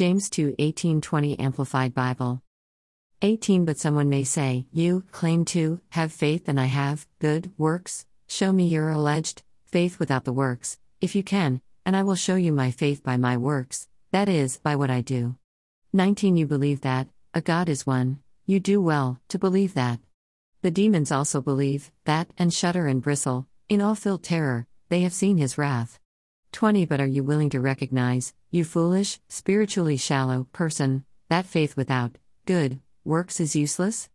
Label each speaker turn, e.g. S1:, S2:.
S1: James 2 18 20 Amplified Bible. 18 But someone may say, You claim to have faith, and I have good works. Show me your alleged faith without the works, if you can, and I will show you my faith by my works, that is, by what I do. 19 You believe that a God is one, you do well to believe that. The demons also believe that and shudder and bristle, in all filled terror, they have seen his wrath. 20 But are you willing to recognize, you foolish, spiritually shallow person, that faith without good works is useless?